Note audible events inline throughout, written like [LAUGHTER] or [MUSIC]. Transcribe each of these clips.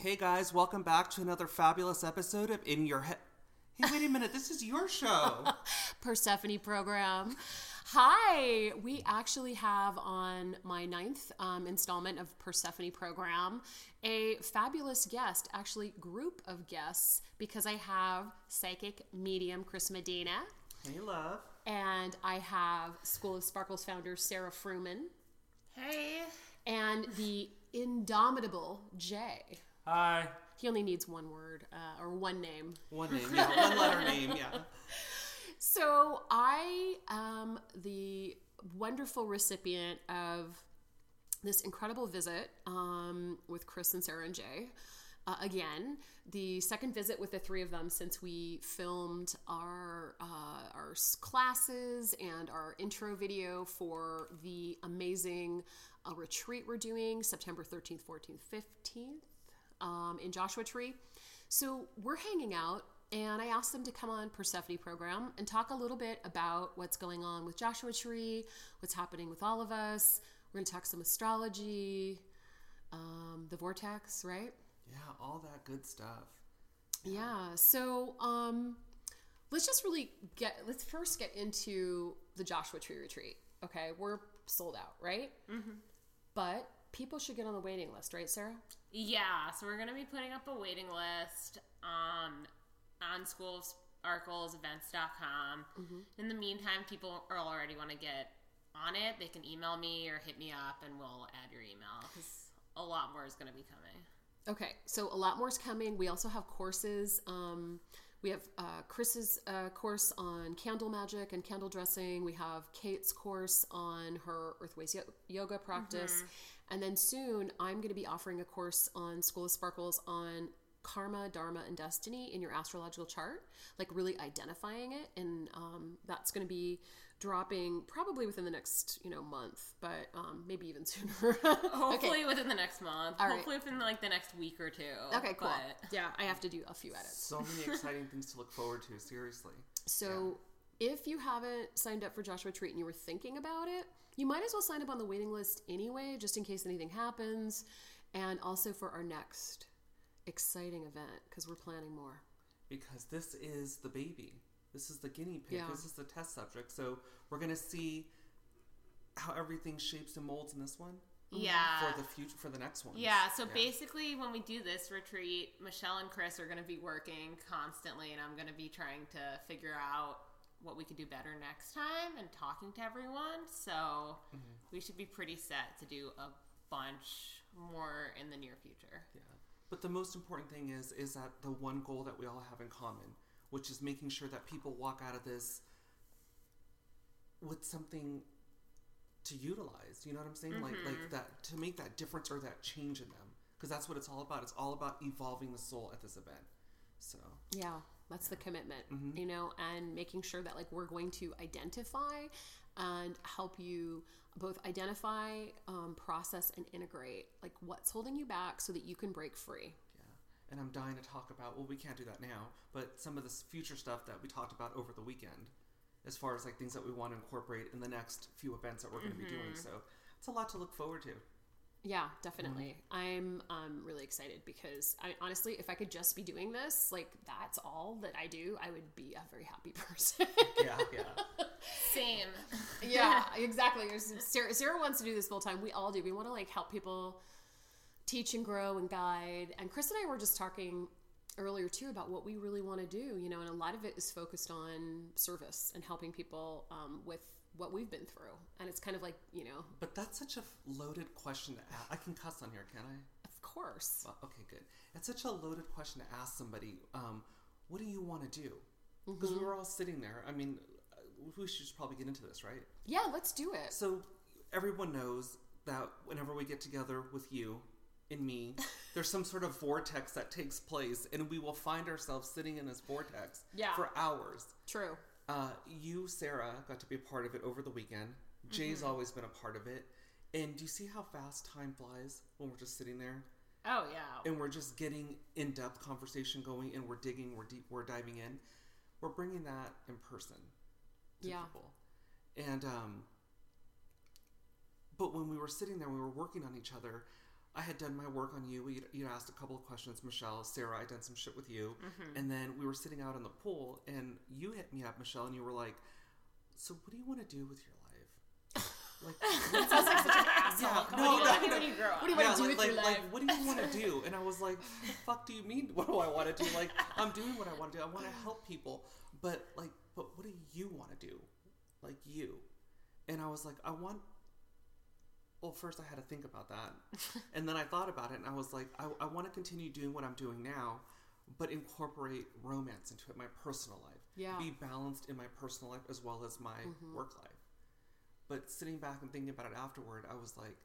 Hey guys, welcome back to another fabulous episode of In Your Head. Hey, wait a [LAUGHS] minute, this is your show. [LAUGHS] Persephone program. Hi, we actually have on my ninth um, installment of Persephone program a fabulous guest, actually, group of guests, because I have psychic medium Chris Medina hey, love. and I have School of Sparkles founder Sara Fruman Hey. and the indomitable Jay. Hi. He only needs one word uh, or one name. One name, yeah, one letter name, yeah. [LAUGHS] So I am the wonderful recipient of this incredible visit um, with Chris and Sara and Jay. Uh, again, the second visit with the three of them since we filmed our uh, our classes and our intro video for the amazing uh, retreat we're doing September 13th, 14th, 15th um, in Joshua Tree. So we're hanging out, and I asked them to come on Persephone program and talk a little bit about what's going on with Joshua Tree, what's happening with all of us. We're going to talk some astrology, um, the vortex, right? Yeah, all that good stuff. Yeah. So um, let's just really get. Let's first get into the Joshua Tree retreat. Okay, we're sold out, right? Mm-hmm. But people should get on the waiting list, right, Sara? Yeah, so we're gonna be putting up a waiting list um, on schoolsparklesevents.com. Mm-hmm. In the meantime, people are already want to get on it. They can email me or hit me up, and we'll add your email because a lot more is gonna be coming. Okay, so a lot more is coming. We also have courses. Um, we have uh, Chris's uh, course on candle magic and candle dressing. We have Kate's course on her Earthways yo- yoga practice. And then soon I'm going to be offering a course on School of Sparkles on karma, dharma, and destiny in your astrological chart, like really identifying it. And um, that's going to be dropping probably within the next you know month, but um, maybe even [LAUGHS] sooner. Hopefully within the next month. All right. Hopefully within like the next week or two. Okay, cool. But Yeah, I have to do a few edits. So many exciting things to look forward to, seriously. So if you haven't signed up for Joshua Treat and you were thinking about it, you might as well sign up on the waiting list anyway, just in case anything happens, and also for our next exciting event because we're planning more. Because this is the baby. This is the guinea pig. Yeah. This is the test subject. So we're going to see how everything shapes and molds in this one yeah. for the future, for the next one. Yeah, so basically, when we do this retreat, Michelle and Chris are going to be working constantly, and I'm going to be trying to figure out what we could do better next time and talking to everyone. So mm-hmm. we should be pretty set to do a bunch more in the near future. Yeah. But the most important thing is is that the one goal that we all have in common, which is making sure that people walk out of this with something to utilize. You know what I'm saying? Like like mm-hmm. that to make that difference or that change in them. Because that's what it's all about. It's all about evolving the soul at this event. So Yeah, that's the commitment, you know, and making sure that like we're going to identify and help you both identify, um, process, and integrate like what's holding you back so that you can break free. yeah. And I'm dying to talk about well we can't do that now, but some of this future stuff that we talked about over the weekend as far as like things that we want to incorporate in the next few events that we're going to be doing. So it's a lot to look forward to. Yeah, definitely. I'm um, really excited because I honestly, if I could just be doing this, like that's all that I do, I would be a very happy [LAUGHS] person. Yeah, yeah. Same. yeah, [LAUGHS] exactly. Sara, Sara wants to do this full time. We all do. We want to like help people teach and grow and guide. And Chris and I were just talking earlier too about what we really want to do. You know, and a lot of it is focused on service and helping people um, with what we've been through. And it's kind of like you know, But that's such a loaded question to ask. I can cuss on here, can I? of course. Well, okay, good. It's such a loaded question to ask somebody. Um, what do you want to do? Because we were all sitting there. I mean, uh, we should just probably get into this, right? Yeah, let's do it. So everyone knows that whenever we get together with you and me, [LAUGHS] there's some sort of vortex that takes place, and we will find ourselves sitting in this vortex Yeah. for hours. True. Uh, you, Sara, got to be a part of it over the weekend. Jay's always been a part of it. And do you see how fast time flies when we're just sitting there Oh, yeah. and we're just getting in-depth conversation going and we're digging, we're deep, we're diving in. We're bringing that in person to Yeah. people. And um but when we were sitting there, we were working on each other. I had done my work on you. We you asked a couple of questions, Michelle, Sara. I done some shit with you, Mm-hmm. and then we were sitting out in the pool, and you hit me up, Michelle, and you were like, "So what do you want to do with your life?" [LAUGHS] Like, Sounds like such an [LAUGHS] asshole. Yeah, What do you wanna do do when you grow up? What do you want to do like, with like, your life? like, what do you [LAUGHS] want to do? And I was like, what the fuck do you mean? What do I want to do? Like, I'm doing what I want to do. I want to help people, but like, but what do you want to do? Like you, and I was like, I want. Well, first I had to think about that, [LAUGHS] and then I thought about it, and I was like, I, I want to continue doing what I'm doing now, but incorporate romance into it, my personal life. Yeah. Be balanced in my personal life as well as my mm-hmm. work life. But sitting back and thinking about it afterward, I was like,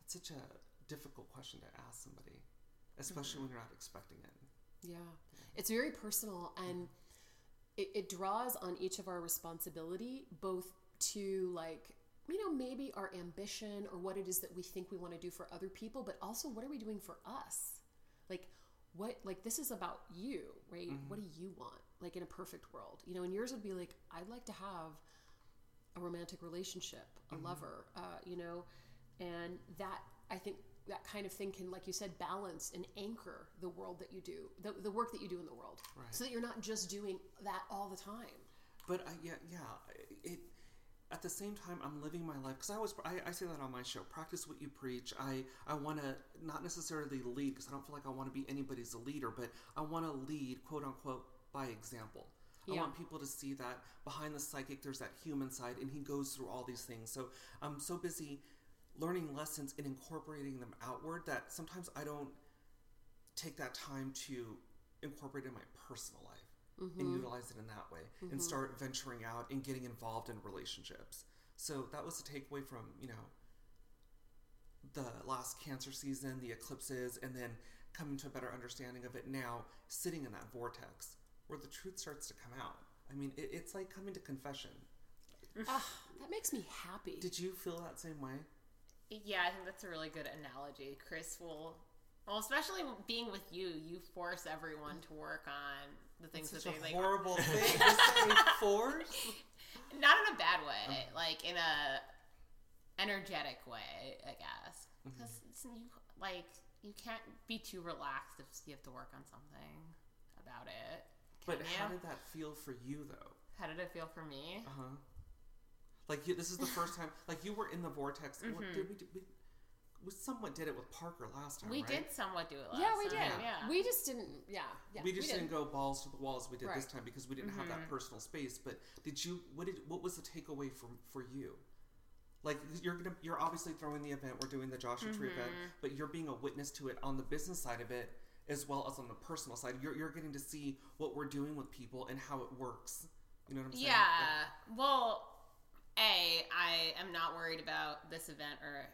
that's such a difficult question to ask somebody, especially mm-hmm. when you're not expecting it. Yeah. It's very personal and it, it draws on each of our responsibility, both to like, you know, maybe our ambition or what it is that we think we want to do for other people, but also what are we doing for us? Like, what, like, this is about you, right? Mm-hmm. What do you want? Like, in a perfect world, you know, and yours would be like, I'd like to have a romantic relationship, a mm-hmm. lover, uh, you know, and that I think that kind of thing can, like you said, balance and anchor the world that you do, the, the work that you do in the world, Right. so that you're not just doing that all the time. But I, yeah, yeah, it. At the same time, I'm living my life because I was. I, I say that on my show. Practice what you preach. I I want to not necessarily lead because I don't feel like I want to be anybody's leader, but I want to lead, quote unquote, by example. I want people to see that behind the psychic, there's that human side, and he goes through all these things. So I'm so busy learning lessons and incorporating them outward that sometimes I don't take that time to incorporate in my personal life and utilize it in that way and start venturing out and getting involved in relationships. So that was the takeaway from, you know, the last cancer season, the eclipses, and then coming to a better understanding of it now, sitting in that vortex where the truth starts to come out. I mean, it, it's like coming to confession. Ah, that makes me happy. Did you feel that same way? Yeah, I think that's a really good analogy. Chris will, well, especially being with you, you force everyone to work on the things that a they like. horrible [LAUGHS] thing to say force. Not in a bad way, like in a energetic way, I guess. Because you like you can't be too relaxed if you have to work on something about it. But Can how you? did that feel for you, though? How did it feel for me? Uh huh. Like you, this is the first time. Like you were in the vortex. What, did we, did we? We somewhat did it with Parker last time. We right? did somewhat do it last yeah, we did. time. Yeah. We just didn't. Yeah, yeah. we just did. not go balls to the walls. We did this time because we didn't have that mm-hmm. personal space. But did you? What did? What was the takeaway from for you? Like you're gonna, you're obviously throwing the event. We're doing the Joshua Tree event, mm-hmm. but you're being a witness to it on the business side of it as well as on the personal side. You're you're getting to see what we're doing with people and how it works. You know what I'm saying? Yeah. Well, A, I am not worried about this event or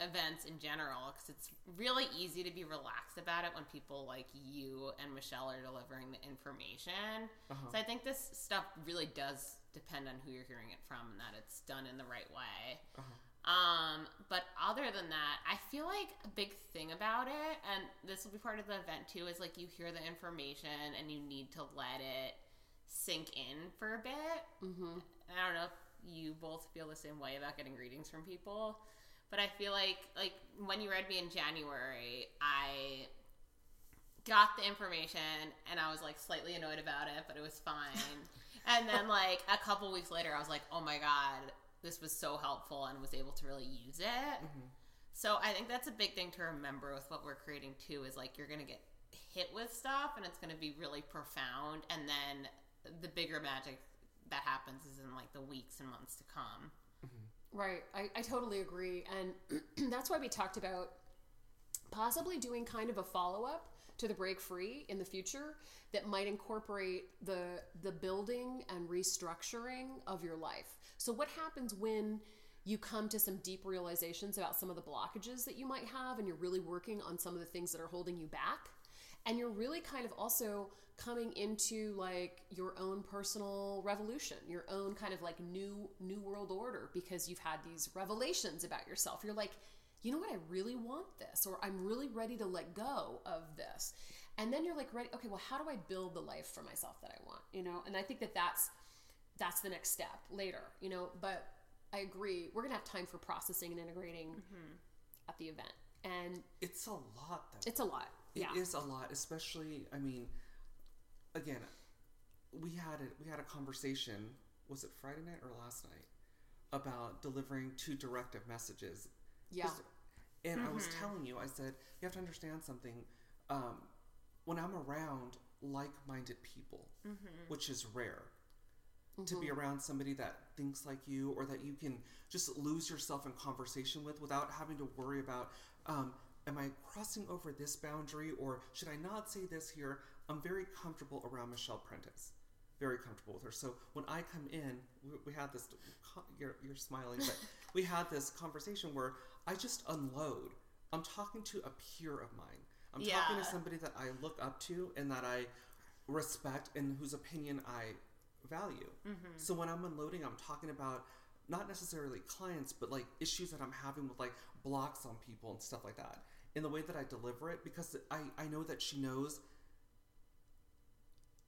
events in general because it's really easy to be relaxed about it when people like you and Michelle are delivering the information. Uh-huh. So I think this stuff really does depend on who you're hearing it from and that it's done in the right way. Um, but other than that, I feel like a big thing about it, and this will be part of the event too, is like you hear the information and you need to let it sink in for a bit. Mm-hmm. I don't know if you both feel the same way about getting readings from people, but I feel like like when you read me in January, I got the information and I was like slightly annoyed about it, but it was fine. [LAUGHS] and then like a couple weeks later, I was like, oh my god, this was so helpful and was able to really use it. Mm-hmm. So I think that's a big thing to remember with what we're creating too is like you're gonna get hit with stuff and it's gonna be really profound and then the bigger magic that happens is in like the weeks and months to come. Right. I, I totally agree. And [CLEARS THROAT] that's why we talked about possibly doing kind of a follow up to the break free in the future that might incorporate the the building and restructuring of your life. So what happens when you come to some deep realizations about some of the blockages that you might have and you're really working on some of the things that are holding you back and you're really kind of also coming into like your own personal revolution your own kind of like new new world order because you've had these revelations about yourself. You're like you know what? I really want this or i'm really ready to let go of this. And then you're like ready okay well how do i build the life for myself that i want? You know? And i think that that's that's the next step later you know? But i agree we're gonna have time for processing and integrating mm-hmm. at the event. And It's a lot, though. it's a lot. It yeah. is a lot, especially. I mean, again, we had a, we had a conversation. Was it Friday night or last night about delivering two directive messages? Yeah. And I was telling you, I said you have to understand something. Um, when I'm around like-minded people, which is rare, to be around somebody that thinks like you or that you can just lose yourself in conversation with without having to worry about um, am i crossing over this boundary or should i not say this here? I'm very comfortable around michelle Prentiss. Very comfortable with her. So when i come in we, we had this you're, you're smiling but [LAUGHS] we had this conversation where i just unload. I'm talking to a peer of mine. I'm talking to somebody that i look up to and that i respect and whose opinion i value. Mm-hmm. So when I'm unloading, I'm talking about not necessarily clients, but like issues that I'm having with like blocks on people and stuff like that. In the way that I deliver it, because I, I know that she knows.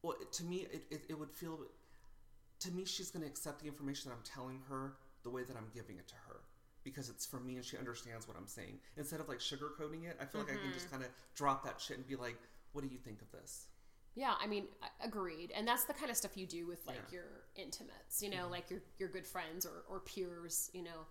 Well, to me, it, it, it would feel. To me, she's going to accept the information that I'm telling her the way that I'm giving it to her. Because it's for me and she understands what I'm saying. Instead of like sugarcoating it, I feel like I can just mm-hmm. kind of drop that shit and be like, what do you think of this? Yeah, I mean, agreed. And that's the kind of stuff you do with like Yeah. your intimates, you know, mm-hmm. like your your good friends or or peers, you know.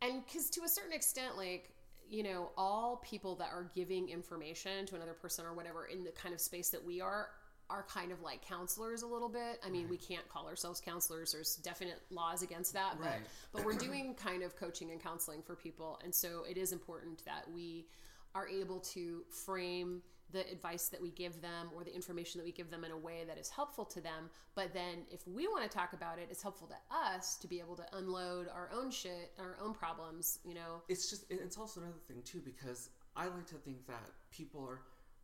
And cuz to a certain extent like, you know, all people that are giving information to another person or whatever in the kind of space that we are are kind of like counselors a little bit. I mean, we can't call ourselves counselors. There's definite laws against that, but Right. but we're doing kind of coaching and counseling for people. And so it is important that we are able to frame the advice that we give them or the information that we give them in a way that is helpful to them. But then if we want to talk about it, it's helpful to us to be able to unload our own shit, our own problems, you know. it's just it's also another thing too because I like to think that people are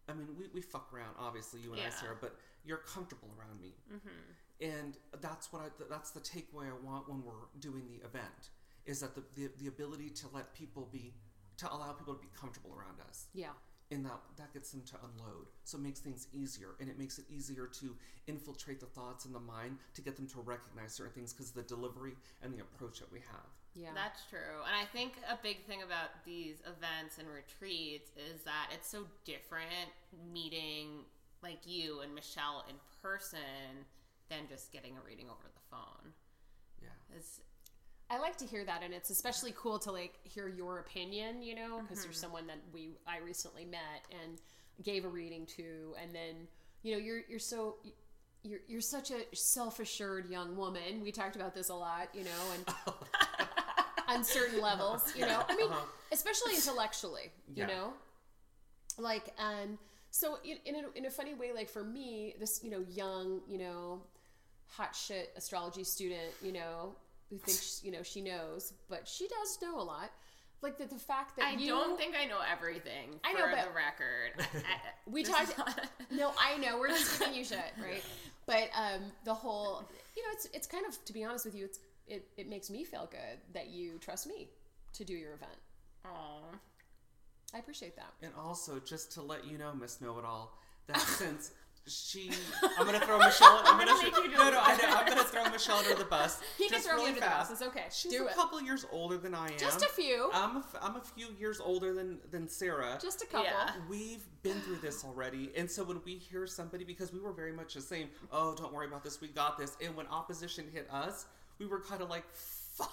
I mean we, we fuck around obviously you and I Sara but you're comfortable around me mm-hmm. and that's what I that's the takeaway I want when we're doing the event is that the, the the ability to let people be to allow people to be comfortable around us Yeah. And that that gets them to unload so it makes things easier and it makes it easier to infiltrate the thoughts in the mind to get them to recognize certain things because of the delivery and the approach that we have Yeah. That's true. And I think a big thing about these events and retreats is that it's so different meeting like you and Michelle in person than just getting a reading over the phone. yeah It's, I like to hear that, and it's especially cool to like hear your opinion, you know, because you're mm-hmm. someone that we I recently met and gave a reading to, and then you know you're you're so you're you're such a self assured young woman. We talked about this a lot, you know, and [LAUGHS] on certain levels, you know. I mean, uh-huh. especially intellectually, you know, like and so in in a, in a funny way, like for me, this you know young, you know, hot shit astrology student, you know, who thinks you know she knows, but she does know a lot. Like the, the fact that I you, don't think I know everything. I know, but- the record. [LAUGHS] I- [LAUGHS] We talked- [LAUGHS] No, I know we're just giving you shit, right? But um, the whole, you know, it's it's kind of to be honest with you, it's it it makes me feel good that you trust me to do your event. Aw. I appreciate that. And also, just to let you know, Miss Know It All, that since she, I'm gonna throw Michelle. I'm, [LAUGHS] gonna gonna make throw, you do no, no. I know. I'm gonna throw Michelle under the bus. [LAUGHS] He can just throw me really under the fast. bus. It's okay. She's do a it. couple years older than I am. Just a few. I'm a, f- I'm a few years older than than Sara. Just a couple. Yeah. We've been through this already, and so when we hear somebody, because we were very much the same. Oh, don't worry about this. We got this. And when opposition hit us, we were kind of like, "Fuck."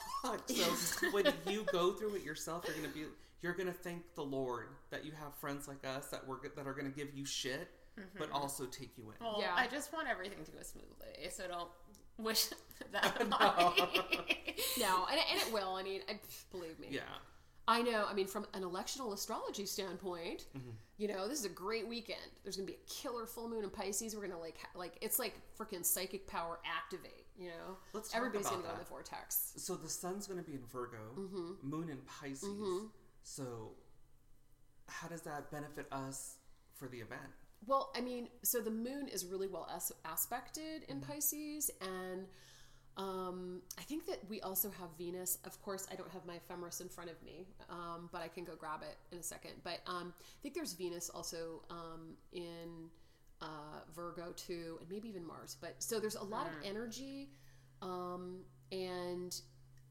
So [LAUGHS] when you go through it yourself, you're gonna be, you're gonna thank the Lord that you have friends like us that were that are gonna give you shit, but also take you in. Well, Yeah. I just want everything to go smoothly, so don't wish [LAUGHS] that [LAUGHS] on me. [LAUGHS] No, and, and it will. I mean, I, believe me. Yeah. I know. I mean, from an electional astrology standpoint, Mm-hmm. you know, this is a great weekend. There's gonna be a killer full moon in Pisces. We're gonna like, like it's like freaking psychic power activate. You know, Let's talk everybody's about gonna go in that. the vortex. So the sun's going to be in Virgo, Mm-hmm. moon in Pisces. So how does that benefit us for the event? Well, I mean, so the moon is really well as- aspected in Mm-hmm. Pisces, and um, I think that we also have Venus. Of course, I don't have my ephemeris in front of me, um, but I can go grab it in a second. But um, I think there's Venus also um, in uh, Virgo too, and maybe even Mars. But so there's a lot of energy, um, and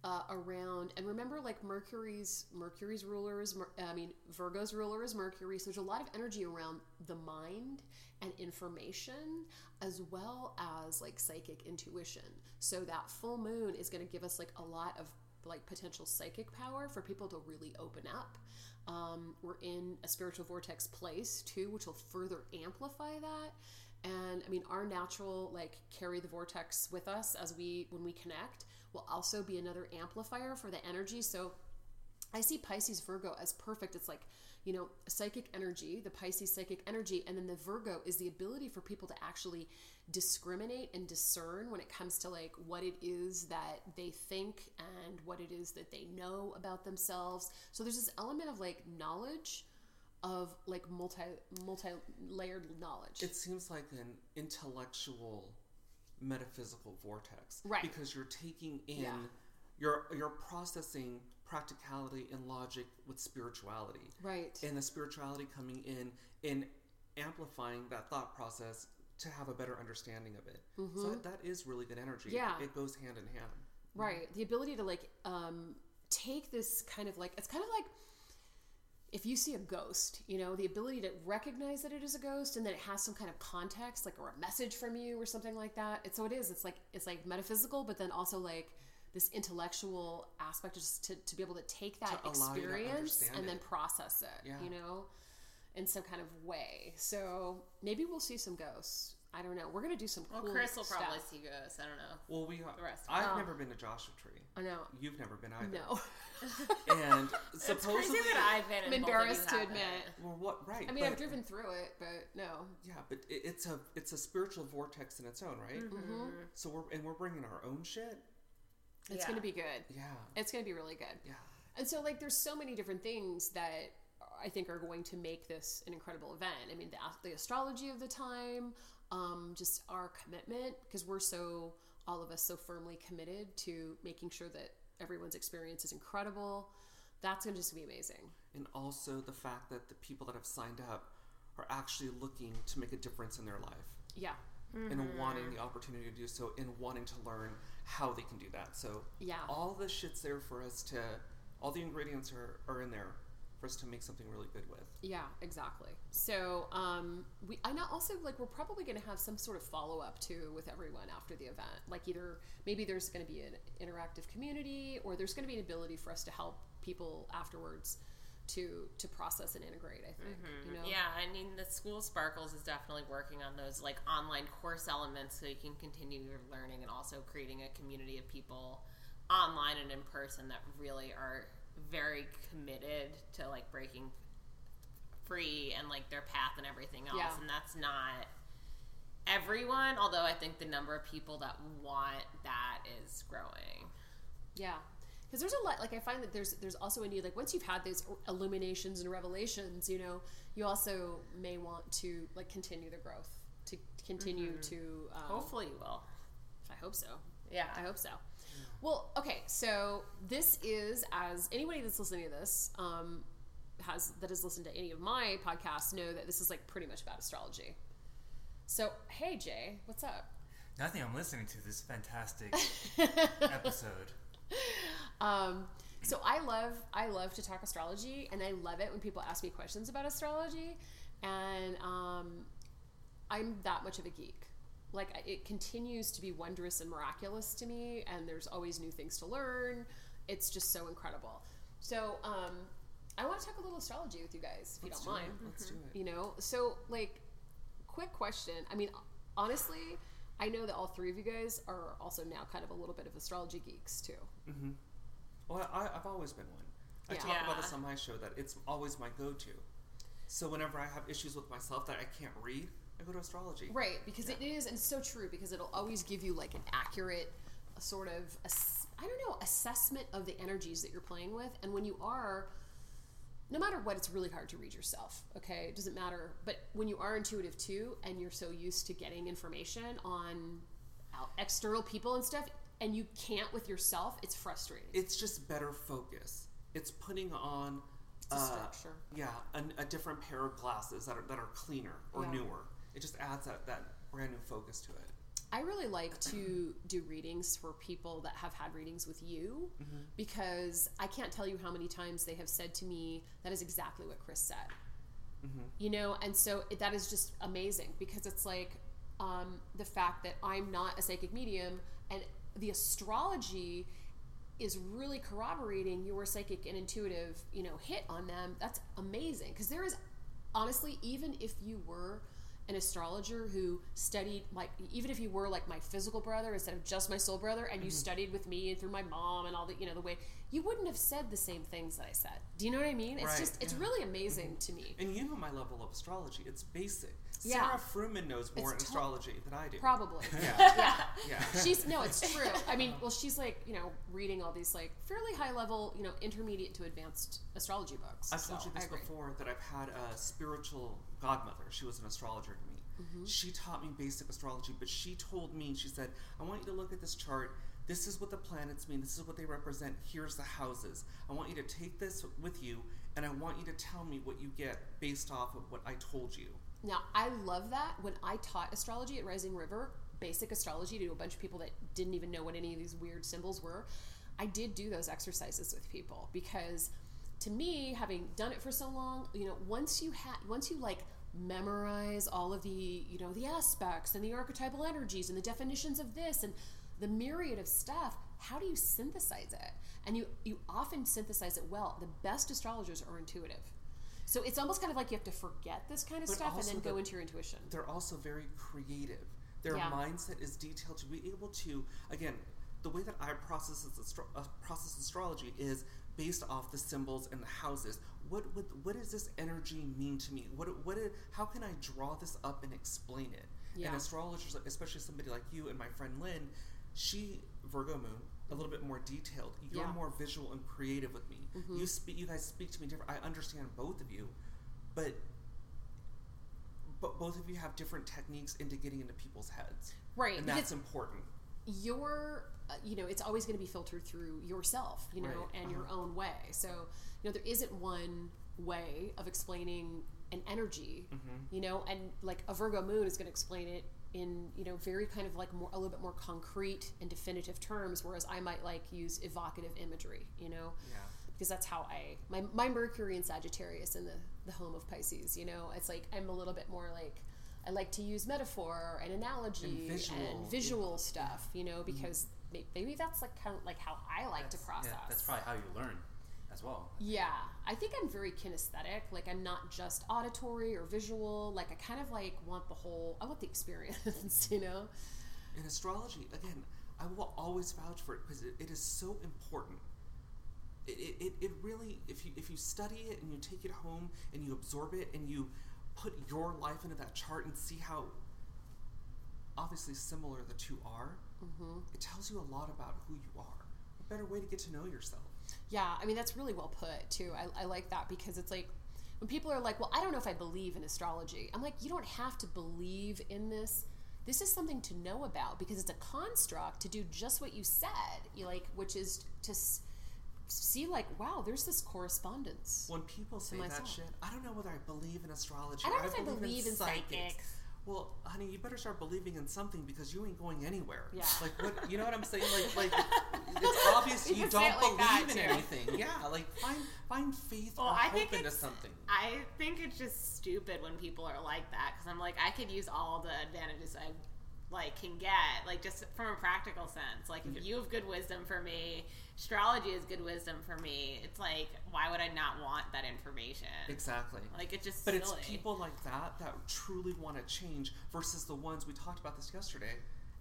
uh, around and remember like mercury's mercury's ruler is Mer- i mean virgo's ruler is mercury so there's a lot of energy around the mind and information as well as like psychic intuition. So that full moon is going to give us like a lot of like potential psychic power for people to really open up. Um, we're in a spiritual vortex place too which will further amplify that. And i mean our natural like carry the vortex with us as we when we connect will also be another amplifier for the energy. So i see pisces virgo as perfect. It's like you know psychic energy the pisces psychic energy and then the virgo is the ability for people to actually discriminate and discern when it comes to like what it is that they think and what it is that they know about themselves. So there's this element of like knowledge of like multi multi layered knowledge. It seems like an intellectual, metaphysical vortex, Right. Because you're taking in, Yeah. you're you're processing practicality and logic with spirituality, right and the spirituality coming in and amplifying that thought process to have a better understanding of it. So that, is really good energy. Mm-hmm. Yeah. it goes hand in hand. Right. The ability to like um take this kind of like it's kind of like if you see a ghost, you know, the ability to recognize that it is a ghost and that it has some kind of context, like or a message from you or something like that. It's so it is. It's like it's like metaphysical, but then also like this intellectual aspect just to, to be able to take that To allow you to experience and then process it, Yeah. you know, in some kind of way. So maybe we'll see some ghosts. I don't know. We're gonna do some Well, cool Chris will probably see ghosts. I don't know. Well, we The rest. I've Oh. never been to Joshua Tree. I know. You've never been either. No. [LAUGHS] And [LAUGHS] It's supposedly, crazy that I've been. I'm and both of you embarrassed to haven't. admit. well, what right? I mean, I've driven through it, but no. Yeah, but it, it's a it's a spiritual vortex in its own, right? Mm-hmm. So we're and we're bringing our own shit. It's Yeah. going to be good. Yeah, It's going to be really good. yeah. And so, like, there's so many different things that I think are going to make this an incredible event. I mean, the, the astrology of the time, um, just our commitment, because we're so, all of us, so firmly committed to making sure that everyone's experience is incredible. That's going to just be amazing. And also the fact that the people that have signed up are actually looking to make a difference in their life Yeah. and wanting the opportunity to do so and wanting to learn how they can do that. So Yeah. all the shit's there for us to, all the ingredients are, are in there for us to make something really good with. Yeah, exactly. So, um, we I know also like we're probably going to have some sort of follow up too with everyone after the event. Like either maybe there's going to be an interactive community, or there's going to be an ability for us to help people afterwards to to process and integrate. I think you know. Yeah, I mean, the School Sparkles is definitely working on those like online course elements so you can continue your learning and also creating a community of people online and in person that really are very committed to like breaking free and like their path and everything else. Yeah. And that's not everyone, although I think the number of people that want that is growing. Yeah. Because there's a lot, like I find that there's there's also a need, like once you've had those illuminations and revelations, you know, you also may want to like continue the growth, to continue to. Um, Hopefully, you will. I hope so. Yeah. I hope so. Well, okay, so this is as anybody that's listening to this um, has that has listened to any of my podcasts know that this is like pretty much about astrology. So, hey Jay, what's up? Nothing. I'm listening to this fantastic [LAUGHS] episode. Um, so I love I love to talk astrology, and I love it when people ask me questions about astrology, and um, I'm that much of a geek. Like it continues to be wondrous and miraculous to me, and there's always new things to learn. It's just so incredible. So um, I want to talk a little astrology with you guys, if you Let's don't do mind. it. Let's do it. You know, so like, quick question. I mean, honestly, I know that all three of you guys are also now kind of a little bit of astrology geeks too. Well, I, I've always been one. I Yeah. talk about this on my show that it's always my go-to. So whenever I have issues with myself that I can't read, I go to astrology. Right, because it is, and it's so true because it'll always give you like an accurate sort of, ass- I don't know, assessment of the energies that you're playing with. And when you are, no matter what, it's really hard to read yourself, okay? It doesn't matter. But when you are intuitive too, and you're so used to getting information on external people and stuff, and you can't with yourself, it's frustrating. It's just better focus. It's putting on a uh, structure. Yeah, a, a different pair of glasses that are that are cleaner or Yeah. newer. It just adds that that brand new focus to it. I really like to do readings for people that have had readings with you Mm-hmm. because I can't tell you how many times they have said to me, that is exactly what Chris said. Mm-hmm. You know, and so it, that is just amazing because it's like um, the fact that I'm not a psychic medium and the astrology is really corroborating your psychic and intuitive, you know, hit on them. That's amazing because there is honestly, even if you were an astrologer who studied like even if you were like my physical brother instead of just my soul brother and you mm-hmm. studied with me and through my mom and all the you know the way you wouldn't have said the same things that I said. Do you know what I mean? It's Right, just it's yeah. really mm-hmm. amazing to me. And you know my level of astrology. It's basic. Yeah. Sara Fruman knows more in to- astrology than I do. Probably. [LAUGHS] Yeah. [LAUGHS] yeah. Yeah. She's no, it's [LAUGHS] true. I mean, well, she's like you know reading all these like fairly high level, you know, intermediate to advanced astrology books. I've so told you this before that I've had a spiritual godmother. She was an astrologer to me. Mm-hmm. She taught me basic astrology, but she told me, she said, I want you to look at this chart. This is what the planets mean. This is what they represent. Here's the houses. I want you to take this with you, and I want you to tell me what you get based off of what I told you. Now, I love that. When I taught astrology at Rising River, basic astrology to a bunch of people that didn't even know what any of these weird symbols were, I did do those exercises with people because to me, having done it for so long, you know, once you had once you like memorize all of the, you know, the aspects and the archetypal energies and the definitions of this and the myriad of stuff, how do you synthesize it? And you you often synthesize it well. The best astrologers are intuitive. So it's almost kind of like you have to forget this kind of But stuff and then go into your intuition. they're also very creative. Their Yeah. mindset is detailed to be able to, again, the way that I process this astro- uh, process astrology is based off the symbols and the houses. What would what does this energy mean to me? What what it- how can I draw this up and explain it? Yeah. And astrologers, especially somebody like you and my friend Lynn, she Virgo moon, a little bit more detailed. You're Yeah. more visual and creative with me. Mm-hmm. You speak, you guys speak to me different. I understand both of you, but but both of you have different techniques into getting into people's heads, Right. and that's important. your uh, you know it's always going to be filtered through yourself you know Right, and your uh-huh. own way so you know there isn't one way of explaining an energy Mm-hmm. you know and like a virgo moon is going to explain it in you know very kind of like more a little bit more concrete and definitive terms whereas i might like use evocative imagery you know Yeah. because that's how I my, my Mercury and Sagittarius in the the home of Pisces. You know, it's like I'm a little bit more like I like to use metaphor and analogy And visual, and visual stuff. You know, because may- maybe that's like kind of like how I like to process. Yeah, that's probably how you learn as well. Yeah, I think I'm very kinesthetic. Like I'm not just auditory or visual. Like I kind of like want the whole. I want the experience. [LAUGHS] You know. In astrology, again, I will always vouch for it because it, it is so important. It, it, it, it really, if you if you study it and you take it home and you absorb it and you put your life into that chart and see how obviously similar the two are, Mm-hmm. it tells you a lot about who you are. A better way to get to know yourself. Yeah, I mean that's really well put too. I, I like that because it's like when people are like, "Well, I don't know if I believe in astrology." I'm like, "You don't have to believe in this. This is something to know about because it's a construct to do just what you said. You like, which is to s- see like, wow, there's this correspondence. When people say that shit, I don't know whether I believe in astrology. I don't know if I believe in psychics. Well, honey, you better start believing in something because you ain't going anywhere. Yeah. Like what? You know what I'm saying? Like, like [LAUGHS] it's obvious You you don't it like that, believe in too. anything. Yeah, like find find faith Well, or I hope think into something. I think it's just stupid when people are like that because I'm like I could use all the advantages I like can get like just from a practical sense. Like if you have good wisdom for me, astrology is good wisdom for me. It's like why would I not want that information? Exactly. Like it's just But silly. it's people like that that truly want to change versus the ones we talked about this yesterday.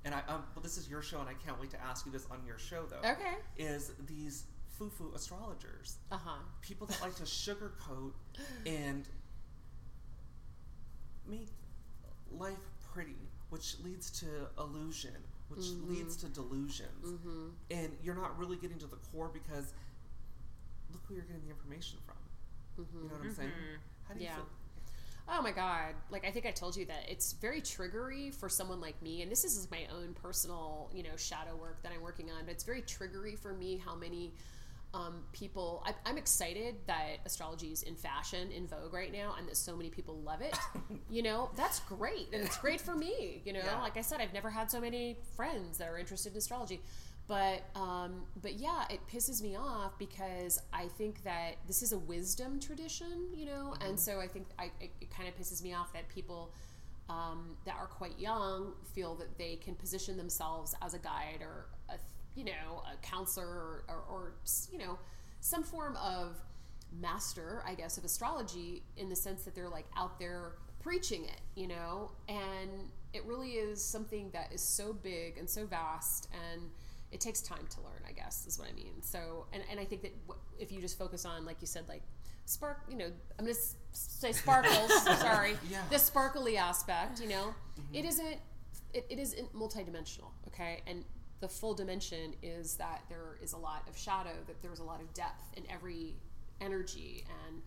And I, um, well, this is your show, and I can't wait to ask you this on your show, though. Okay. Is these foo-foo astrologers? Uh huh. people that like to sugarcoat [LAUGHS] and make life pretty, which leads to illusion, which leads to delusions. Mm-hmm. And you're not really getting to the core because look who you're getting the information from. You know what I'm saying? How do you Mm-hmm. Yeah. feel? Oh my god! Like I think I told you that it's very triggery for someone like me, and this is my own personal, you know, shadow work that I'm working on. But it's very triggery for me how many um, people. I, I'm excited that astrology is in fashion, in vogue right now, and that so many people love it. [LAUGHS] you know, that's great, and it's great for me. You know, Yeah. like I said, I've never had so many friends that are interested in astrology. But um, but yeah, it pisses me off because I think that this is a wisdom tradition, you know, and so I think I, it, it kind of pisses me off that people um, that are quite young feel that they can position themselves as a guide or a you know a counselor or, or, or you know some form of master, I guess, of astrology in the sense that they're like out there preaching it, you know, and it really is something that is so big and so vast and it takes time to learn, I guess, is what I mean. So, and, and I think that if you just focus on, like you said, like spark, you know, I'm going to say sparkles, [LAUGHS] sorry, Yeah. the sparkly aspect, you know, mm-hmm. it isn't, it, it isn't multidimensional, okay? And the full dimension is that there is a lot of shadow, that there's a lot of depth in every energy and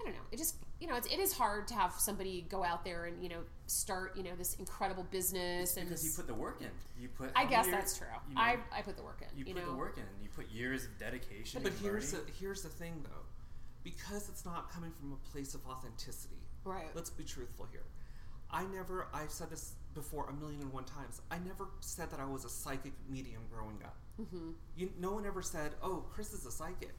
I don't know. It just you know it's, it is hard to have somebody go out there and you know start you know this incredible business and because you put the work in. You put. I guess many that's true. you know, I I put the work in. You, You, put know. the work in. You put years of dedication. But and here's the here's the thing though, because it's not coming from a place of authenticity. Right. Let's be truthful here. I never. I've said this before a million and one times. I never said that I was a psychic medium growing up. Mm-hmm. You, no one ever said, "Oh, Chris is a psychic."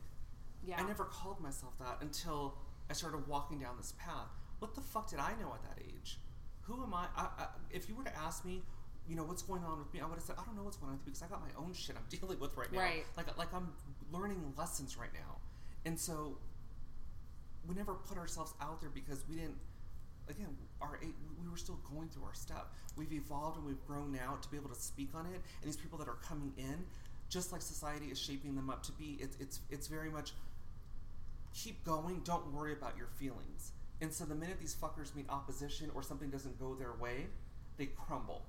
Yeah. I never called myself that until I started walking down this path. What the fuck did I know at that age? Who am I? I, I if you were to ask me, you know, what's going on with me, I would have said, I don't know what's going on with me because I got my own shit I'm [LAUGHS] dealing with right now. Right. Like, like I'm learning lessons right now, and so we never put ourselves out there because we didn't. Again, our we were still going through our stuff. We've evolved and we've grown now to be able to speak on it. And these people that are coming in, just like society is shaping them up to be, it's it's it's very much keep going. Don't worry about your feelings. And so the minute these fuckers meet opposition or something doesn't go their way, they crumble.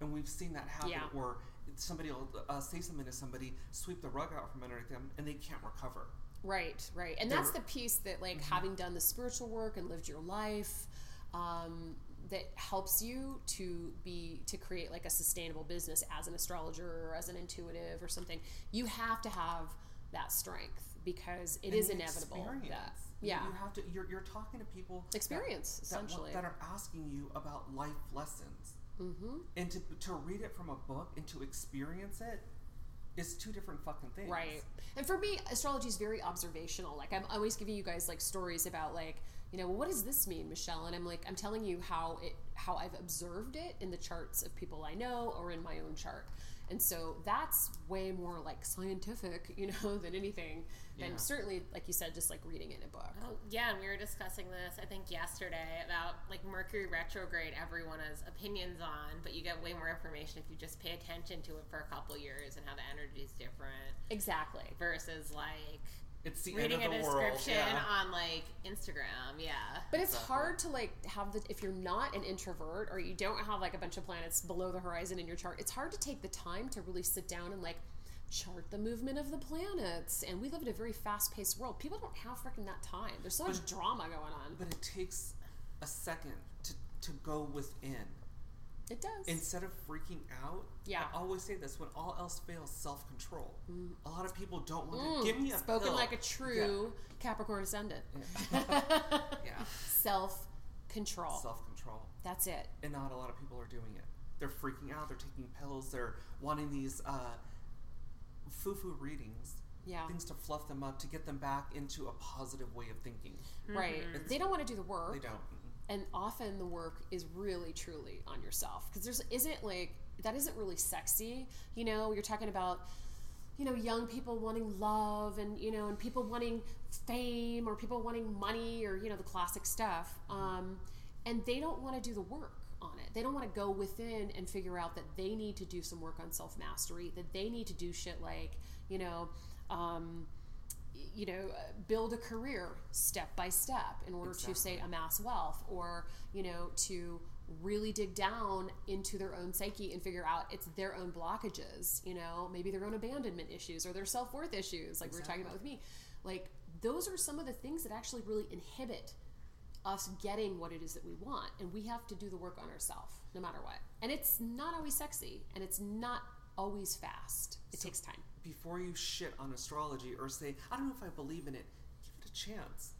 And we've seen that happen Yeah. where somebody will uh, say something to somebody, sweep the rug out from underneath them, and they can't recover. Right, right. And There that's the piece that, like, Mm-hmm. having done the spiritual work and lived your life, um, that helps you to be to create like a sustainable business as an astrologer or as an intuitive or something. You have to have that strength because it And is inevitable. That, yeah, you have to. You're, you're talking to people that- experience that, wa- essentially. that are asking you about life lessons, mm-hmm. and to to read it from a book and to experience it is two different fucking things. Right. And for me, astrology is very observational. Like I'm always giving you guys like stories about like, you know, well, what does this mean, Michelle? And I'm like, I'm telling you how it, how I've observed it in the charts of people I know or in my own chart. And so that's way more like scientific, [LAUGHS] you know, than anything. Than Yeah. certainly, like you said, just like reading it in a book. Oh, yeah, and we were discussing this, I think, yesterday about like Mercury retrograde, everyone has opinions on, but you get way more information if you just pay attention to it for a couple years and how the energy is different Exactly. versus like It's the reading a end of the world. description Yeah. on like Instagram. Yeah. But it's Exactly. hard to like have the if you're not an introvert or you don't have like a bunch of planets below the horizon in your chart, it's hard to take the time to really sit down and like chart the movement of the planets. And we live in a very fast paced world. People don't have freaking that time. There's so much drama going on. But it takes a second to to go within. It does. Instead of freaking out, Yeah. I always say this: when all else fails, self control. A lot of people don't want Mm, to give me a spoken pill. like a true Capricorn ascendant. yeah, [LAUGHS] Self control. self control. That's it. and not a lot of people are doing it. They're freaking out. They're taking pills. They're wanting these uh, foo-foo readings, Yeah. things to fluff them up to get them back into a positive way of thinking. Right. They don't want to do the work. They don't. And often the work is really truly on yourself. Because there's isn't like that isn't really sexy you know? You're talking about you know young people wanting love and you know and people wanting fame or people wanting money or you know the classic stuff um, and they don't want to do the work on it. They don't want to go within and figure out that they need to do some work on self-mastery that they need to do shit like you know um, you know, build a career step by step in order to say amass wealth or, you know, to really dig down into their own psyche and figure out it's their own blockages, you know, maybe their own abandonment issues or their self-worth issues like we were talking about with me. Like those are some of the things that actually really inhibit us getting what it is that we want and we have to do the work on ourselves no matter what. And it's not always sexy and it's not always fast. It takes time. Before you shit on astrology or say, I don't know if I believe in it, give it a chance.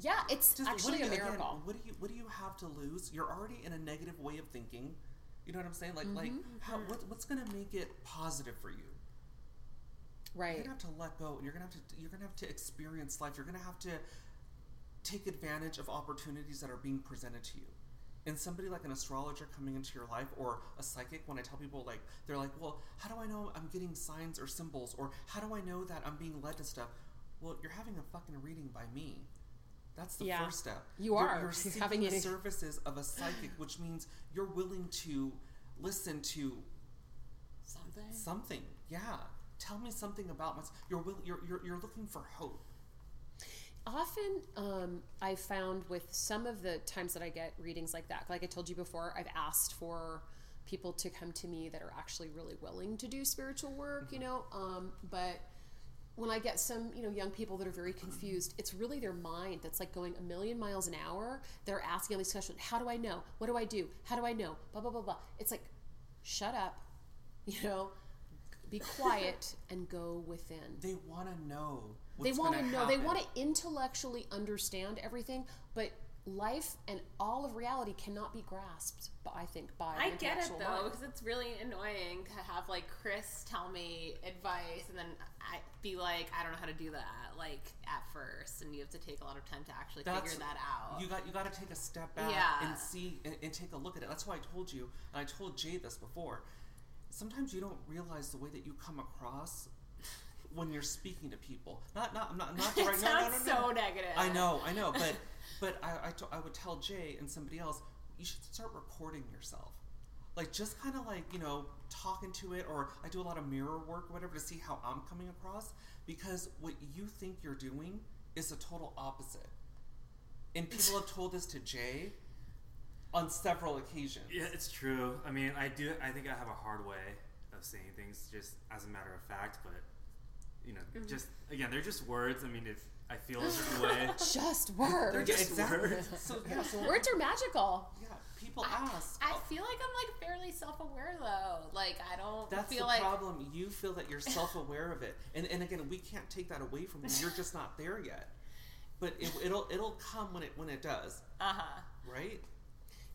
Yeah, it's Just, actually do a you- again, miracle. what do you what do you have to lose? You're already in a negative way of thinking. You know what I'm saying? Like like Mm-hmm. how what, what's gonna make it positive for you? Right. You're gonna have to let go and you're gonna have to you're gonna have to experience life. You're gonna have to take advantage of opportunities that are being presented to you. And somebody like an astrologer coming into your life or a psychic, when I tell people like they're like, Well, how do I know I'm getting signs or symbols? Or how do I know that I'm being led to stuff? Well, you're having a fucking reading by me. That's the Yeah. first step. You are. You're [LAUGHS] You're seeking having the it- services of a psychic, which means you're willing to listen to Something. something. Yeah. Tell me something about myself. You're, will, you're, you're, you're looking for hope. Often, um, I found with some of the times that I get readings like that, like I told you before, I've asked for people to come to me that are actually really willing to do spiritual work, you know. Um, but when I get some, you know, young people that are very confused, it's really their mind that's like going a million miles an hour. They're asking all these questions: How do I know? What do I do? How do I know? Blah blah blah blah. It's like, shut up, [LAUGHS] you know, be quiet [LAUGHS] and go within They want to know. They want to know they want to intellectually understand everything but life and all of reality cannot be grasped but i think by I get it though because it's really annoying to have like Chris tell me advice and then I be like, I don't know how to do that like at first, and you have to take a lot of time to actually That's- figure that out. You got you got to take a step back Yeah. and see and, and take a look at it. That's why I told you, and I told Jay this before. Sometimes you don't realize the way that you come across when you're speaking to people. Not not I'm not not the it right. No, no, no, sounds no, so negative. I know, I know, but [LAUGHS] but I I, would tell Jay and somebody else, you should start recording yourself. Like just kind of like you know talking to it, or I do a lot of mirror work, or whatever, to see how I'm coming across. Because what you think you're doing is the total opposite. And people have told this to Jay on several occasions. Yeah, it's true. I mean, I do. I think I have a hard way of saying things just as a matter of fact, but you know, Mm-hmm. just again, they're just words. I mean, if I feel a certain [GASPS] way, just They're words just just exactly. words. [LAUGHS] So yeah, so words are magical yeah, people I, ask. I feel like I'm like fairly self-aware though. Like I don't That's feel the like problem. You feel that you're self-aware of it, and and again, we can't take that away from you. You're just not there yet. But it, it'll it'll come when it when it does, [LAUGHS] uh huh. right?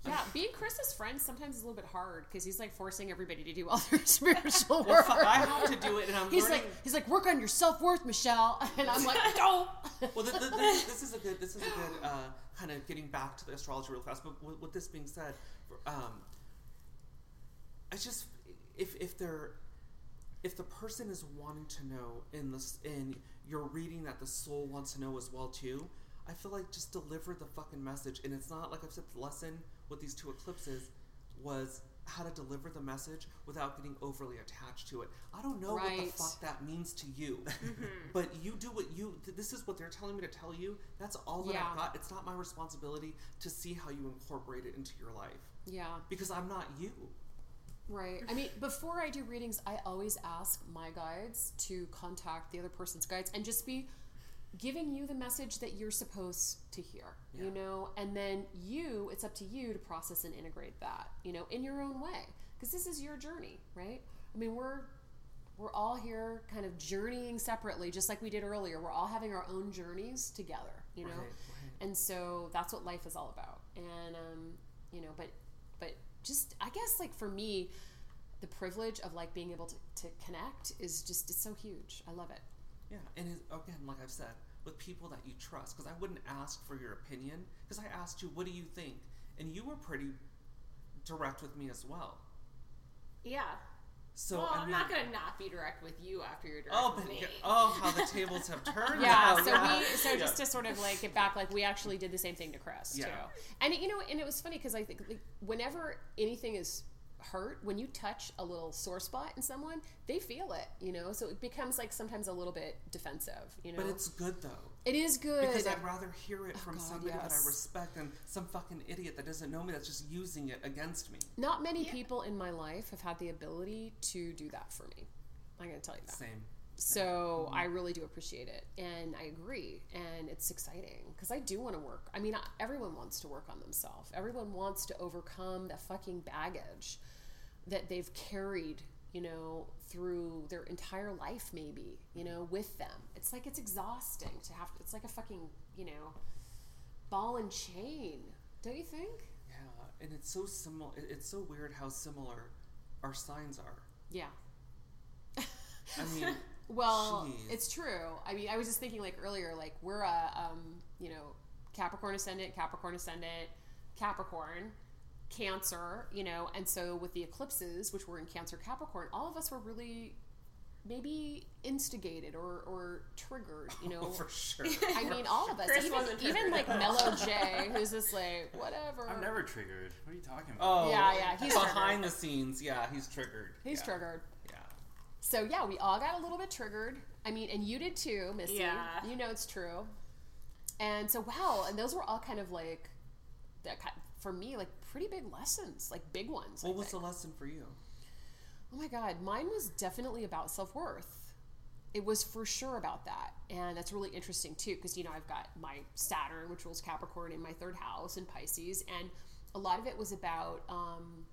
Yeah [LAUGHS] being chris's friend sometimes is a little bit hard because he's like forcing everybody to do all their [LAUGHS] spiritual Well, work fuck, I have to do it, and I'm he's learning. like he's like work on your self-worth michelle [LAUGHS] and i'm like don't well, th- th- this, this is a good. This is a good uh, kind of getting back to the astrology real fast. But with, with this being said, um, I just if if they're if the person is wanting to know in this in your reading that the soul wants to know as well too, I feel like just deliver the fucking message. And it's not like I've said the lesson with these two eclipses was how to deliver the message without getting overly attached to it. I don't know what the fuck that means to you, [LAUGHS] Mm-hmm. but you do what you. th- This is what they're telling me to tell you. That's all that Yeah. I've got. It's not my responsibility to see how you incorporate it into your life yeah because I'm not you. Right. I mean, before I do readings, I always ask my guides to contact the other person's guides and just be giving you the message that you're supposed to hear, you know? And then you, it's up to you to process and integrate that, you know, in your own way. Because this is your journey, right? I mean, we're we're all here kind of journeying separately just like we did earlier. We're all having our own journeys together, you know? Right, right. and so that's what life is all about and um, you know but but just i guess like for me the privilege of like being able to, to connect is just it's so huge i love it Yeah, and again, like I've said, with people that you trust, because I wouldn't ask for your opinion, because I asked you, "What do you think?" and you were pretty direct with me as well. Yeah. So well, I I'm mean, not gonna not be direct with you after you're direct Oh, with me. oh, how the tables have [LAUGHS] turned. yeah now, so yeah. we [LAUGHS] so Yeah. just to sort of like get back like we actually did the same thing to chris Yeah. too and you know and it was funny because i think like, whenever anything is hurt when you touch a little sore spot in someone they feel it you know so it becomes like sometimes a little bit defensive you know But it's good though. it is good Because I'd rather hear it oh, from God, somebody that I respect than some fucking idiot that doesn't know me that's just using it against me. Not many people in my life have had the ability to do that for me. I'm going to tell you that. Same. So I really do appreciate it. And I agree. And it's exciting because I do want to work. I mean, everyone wants to work on themselves, everyone wants to overcome the fucking baggage that they've carried, you know, through their entire life, maybe, you know, with them. It's like it's exhausting to have. It's like a fucking, you know, ball and chain. Don't you think? Yeah, and it's so similar. It's so weird how similar our signs are. Yeah. I mean, [LAUGHS] Well, it's true. I mean, I was just thinking like earlier, like we're a, um, you know, Capricorn ascendant, Capricorn ascendant, Capricorn, Cancer, you know, and so with the eclipses, which were in Cancer, Capricorn, all of us were really maybe instigated or, or triggered, you know. oh, [LAUGHS] for sure. I mean, all of us, Chris even, even like at. Mellow Jay, who's just like whatever. I'm never triggered. What are you talking about? Oh, Yeah, yeah, he's behind the scenes. Yeah, he's triggered. He's yeah. triggered. Yeah. So yeah, we all got a little bit triggered. I mean, and you did too, Missy. Yeah. You know it's true. And so wow, and those were all kind of like that ki- for me like pretty big lessons, like big ones. I What was the lesson for you? Oh my god, mine was definitely about self-worth. It was for sure about that. And that's really interesting too because you know, I've got my Saturn which rules Capricorn in my third house in Pisces and a lot of it was about um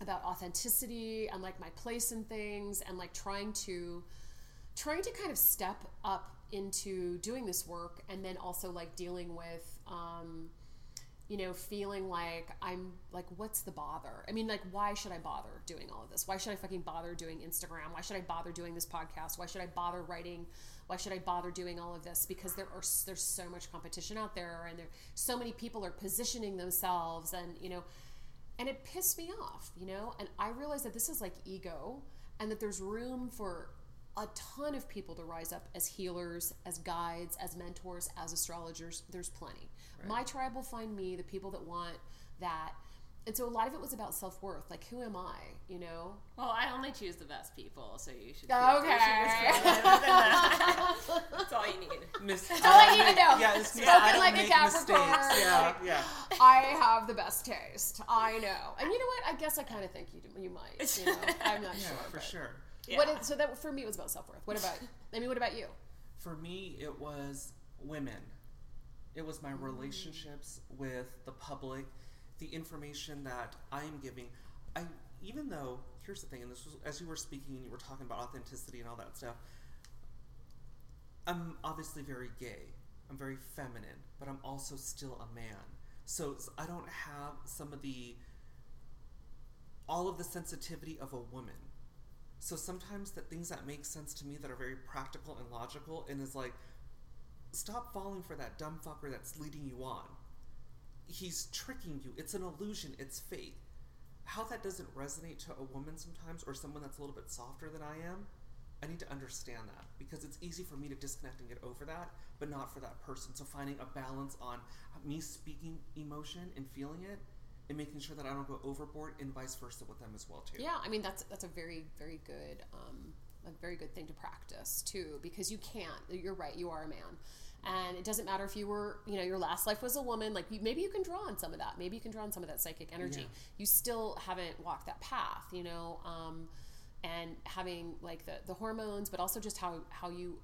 about authenticity and like my place in things and like trying to trying to kind of step up into doing this work and then also like dealing with um you know feeling like i'm like what's the bother i mean like why should i bother doing all of this why should i fucking bother doing instagram why should i bother doing this podcast why should i bother writing why should i bother doing all of this because there are there's so much competition out there and there so many people are positioning themselves and you know and it pissed me off, you know? And I realized that this is like ego and that there's room for a ton of people to rise up as healers, as guides, as mentors, as astrologers. There's plenty. My tribe will find me, the people that want that. And so a lot of it was about self worth. Like, who am I, you know? Well, I only choose the best people, so you should. Okay. you should just feel better than that. That's all you need. Miss, all I need to know. Yeah, it's Spoken I don't like a make Capricorn. mistakes. Yeah, yeah. I have the best taste. I know. And you know what? I guess I kind of think you do, you might. You know? [LAUGHS] I'm not Yeah, sure. for but- sure. What Yeah. is, so that for me it was about self worth. What about? [LAUGHS] I mean, what about you? For me, it was women. It was my mm-hmm. relationships with the public, the information that I am giving. I even though here's the thing, and this was as you were speaking and you were talking about authenticity and all that stuff. I'm obviously very gay. I'm very feminine, but I'm also still a man. So I don't have some of the all of the sensitivity of a woman. So sometimes the things that make sense to me that are very practical and logical and is like stop falling for that dumb fucker that's leading you on. He's tricking you. It's an illusion. It's fake. How that doesn't resonate to a woman sometimes or someone that's a little bit softer than I am, I need to understand that because it's easy for me to disconnect and get over that, but not for that person. So finding a balance on me speaking emotion and feeling it and making sure that I don't go overboard and vice versa with them as well too. Yeah, I mean that's that's a very very good um, a very good thing to practice too because you can't. You're right. You are a man, and it doesn't matter if you were you know your last life was a woman. Like you, maybe you can draw on some of that. Maybe you can draw on some of that psychic energy. Yeah. You still haven't walked that path. You know. Um, and having like the, the hormones, but also just how, how you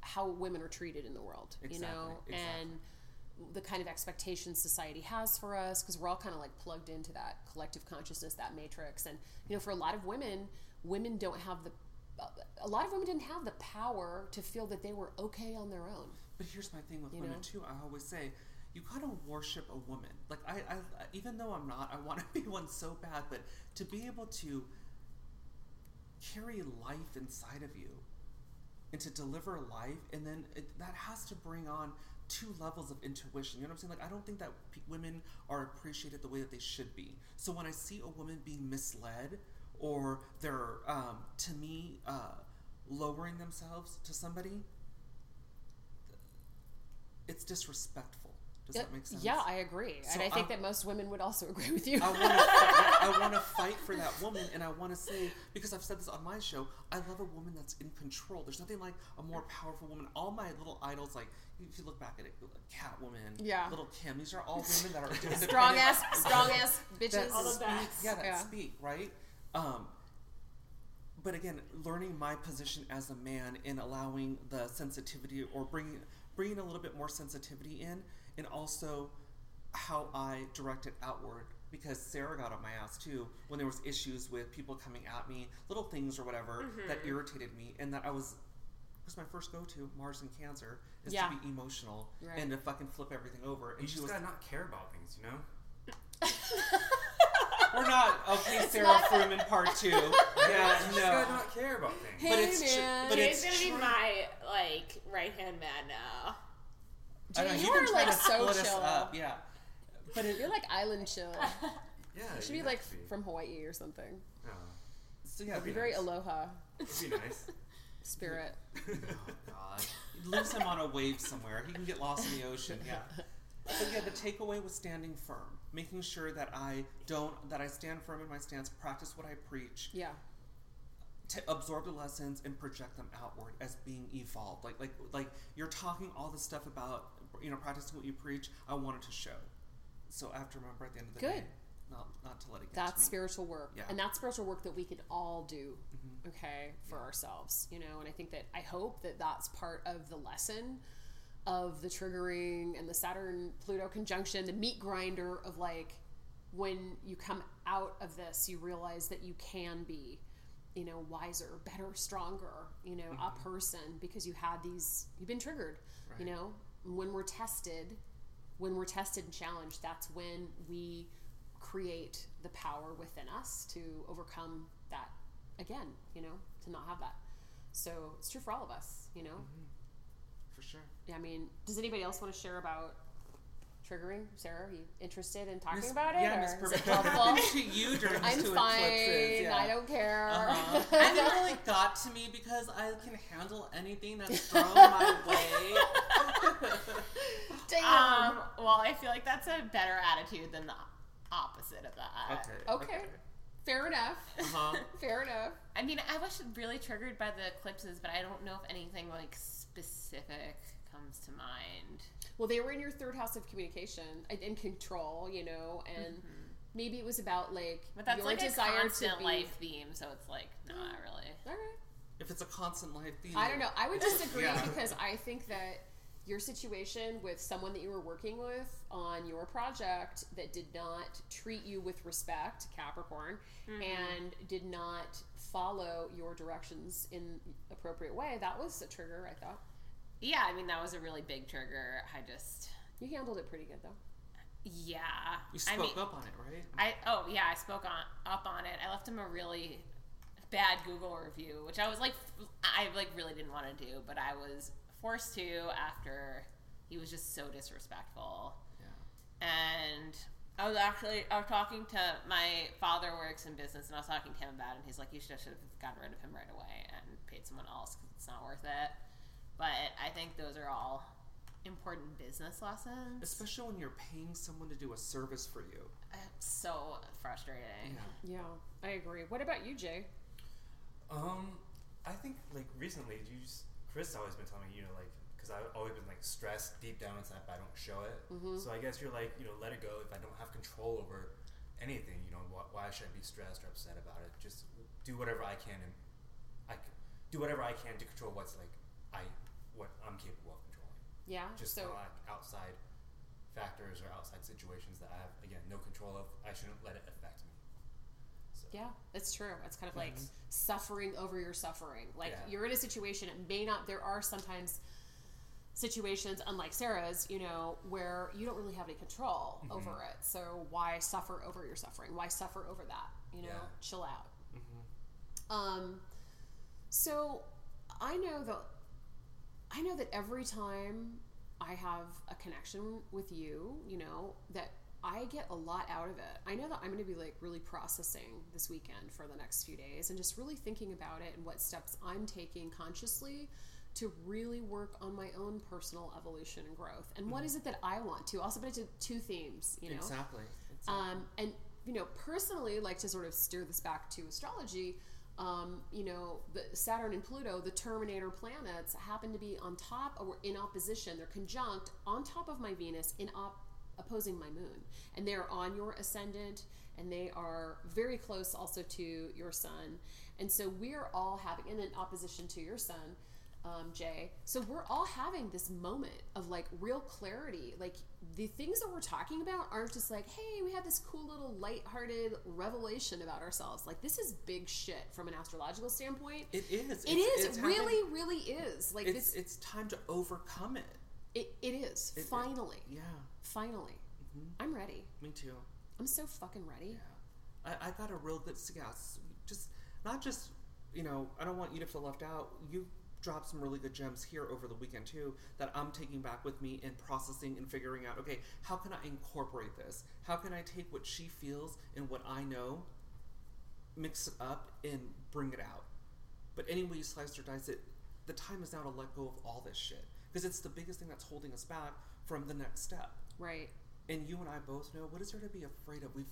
how women are treated in the world, you know, Exactly, exactly. and the kind of expectations society has for us because we're all kind of like plugged into that collective consciousness that matrix and you know for a lot of women women don't have the a lot of women didn't have the power to feel that they were okay on their own But here's my thing with You women know? too. I always say, you gotta worship a woman. Like I, I, even though I'm not, I want to [LAUGHS] be one so bad. But to be able to carry life inside of you, and to deliver life, and then it, that has to bring on two levels of intuition. You know what I'm saying? Like I don't think that pe- women are appreciated the way that they should be. So when I see a woman being misled, or they're, um, to me, uh, lowering themselves to somebody, it's disrespectful. Does that make sense? yeah i agree So and i think I- that most women would also [LAUGHS] agree with you I want to. I want to fight for that woman, and I want to say because I've said this on my show. I love a woman that's in control. There's nothing like a more powerful woman. All my little idols, like if you look back at it, Catwoman, Yeah. Lil' Kim. These are all women that are strong ass [LAUGHS] strong ass bitches that All speak, best. yeah, that Yeah. speak, right? Um, but again, learning my position as a man in allowing the sensitivity or bringing bringing a little bit more sensitivity in, and also how I direct it outward. because Sara got on my ass too when there was issues with people coming at me, little things or whatever that Mm-hmm. irritated me, and that I was. Was my first go-to Mars and Cancer is Yeah. to be emotional Right. and to fucking flip everything over. And You she just was, gotta not care about things, you know. [LAUGHS] [LAUGHS] "We're not okay, Sara not- Fruman part two. [LAUGHS] Yeah, no. just gotta not care about things. Hey, but it's tr- man. but Jay's it's gonna be my like right hand man now. I know, you been are trying like to so chill. up, yeah. But it, You're like island chill. [LAUGHS] yeah, You should be like be. from Hawaii or something. Oh, so yeah, Be be very aloha it'd be nice. [LAUGHS] spirit. Oh God! Lose him on a wave somewhere. He can get lost in the ocean. Yeah. But yeah, the takeaway was standing firm, making sure that I don't, that I stand firm in my stance, practice what I preach, Yeah. to absorb the lessons and project them outward as being evolved. Like, like, like you're talking all this stuff about, you know, practicing what you preach. I wanted to show. So I have to remember at the end of the Good. day, not not to let it get That's spiritual work. Yeah. And that's spiritual work that we can all do, Mm-hmm. okay, for ourselves, you know. And I think that I hope that that's part of the lesson of the triggering and the Saturn Pluto conjunction, the meat grinder of like when you come out of this, you realize that you can be, you know, wiser, better, stronger, you know, a mm-hmm. person because you had these, you've been triggered, you know. When we're tested, when we're tested and challenged, that's when we create the power within us to overcome that again, you know, to not have that. So it's true for all of us, you know. for sure. I mean, does anybody else want to share about triggering? Sara, are you interested in talking Miss- about it? Yeah, or Miss Perfect. What [LAUGHS] happened to you [LAUGHS] during these I'm two fine. eclipses? Yeah. I don't care. Uh-huh. [LAUGHS] and it really got to me because I can handle anything that's thrown my way. Damn. Um, well, I feel like that's a better attitude than the opposite of that. okay. Fair enough. Uh-huh. Fair enough. I mean, I was really triggered by the eclipses, but I don't know if anything like specific comes to mind. Well, they were in your third house of communication and in control, you know, and mm-hmm. maybe it was about like But that's your like a desire constant to be. life theme, so it's like not mm. really. All right. If it's a constant life theme. I don't know. I would disagree Yeah. because I think that your situation with someone that you were working with on your project that did not treat you with respect, Capricorn, mm-hmm. and did not follow your directions in appropriate way, that was a trigger, I thought. Yeah, I mean that was a really big trigger. I just, You handled it pretty good though. yeah. You I spoke mean, up on it, right? I oh yeah, I spoke on up on it. I left him a really bad Google review, which I was like, I like really didn't want to do, but I was forced to after he was just so disrespectful. Yeah. And I was actually I was talking to my father works in business, and I was talking to him about it. And he's like, "You should have gotten rid of him right away and paid someone else because it's not worth it." But I think those are all important business lessons. Especially when you're paying someone to do a service for you. It's so frustrating. Yeah. Yeah, I agree. What about you, Jay? Um, I think like recently, you just, Chris has always been telling me, you know, like because I've always been like stressed deep down inside, but I don't show it. Mm-hmm. So I guess you're like, you know, let it go. If I don't have control over anything, you know, why, why should I be stressed or upset about it? Just do whatever I can and I c- do whatever I can to control what's like I what I'm capable of controlling. Yeah. Just so like outside factors or outside situations that I have again no control of. I shouldn't let it affect me. So. Yeah, it's true. It's kind of like suffering over your suffering. Like Yeah. you're in a situation, it may not, there are sometimes situations, unlike Sara's, you know, where you don't really have any control over it. So why suffer over your suffering? Why suffer over that? You know, Yeah. chill out. Um, so I know that I know that every time I have a connection with you, you know, that I get a lot out of it. I know that I'm going to be like really processing this weekend for the next few days and just really thinking about it and what steps I'm taking consciously to really work on my own personal evolution and growth. And what is it that I want to? Also, but into two themes, you know. Exactly. Exactly. Um, and you know, personally, like to sort of steer this back to astrology. Um, you know, the Saturn and Pluto, the Terminator planets, happen to be on top or in opposition. They're conjunct on top of my Venus, in op- opposing my Moon, and they're on your ascendant, and they are very close also to your Sun. And so we're all having, and in opposition to your Sun. Um, Jay. So we're all having this moment of like real clarity. Like the things that we're talking about aren't just like, hey, we had this cool little lighthearted revelation about ourselves. Like this is big shit from an astrological standpoint. It is. It is. It really, really is. Like It's this. it's time to overcome it. It, it is. It- it- finally. Yeah, Finally. Mm-hmm. I'm ready. me too. I'm so fucking ready. I, I got a real good yes. Just not just you know. I don't want you to feel left out. You dropped some really good gems here over the weekend too that I'm taking back with me and processing and figuring out. Okay, how can I incorporate this? How can I take what she feels and what I know, mix it up and bring it out? But any way you slice or dice it, the time is now to let go of all this shit because it's the biggest thing that's holding us back from the next step. Right. And you and I both know what is there to be afraid of? We've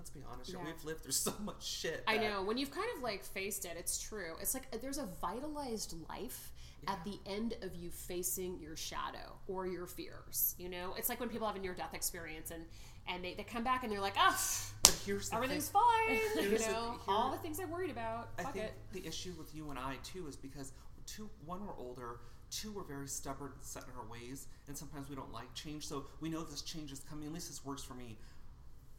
let's be honest, here, Yeah. we've lived through [LAUGHS] so much shit. I know. When you've kind of like faced it, it's true. It's like there's a vitalized life at the end of you facing your shadow or your fears. You know, it's like when people have a near death experience and and they, they come back and they're like, ah, But here's the everything's thing. fine. [LAUGHS] you Here's the- know, here- all the things I worried about. I think it. the issue with you and I too is because two, one we're older, two we're very stubborn, and set in our ways, and sometimes we don't like change. So we know this change is coming. At least this works for me.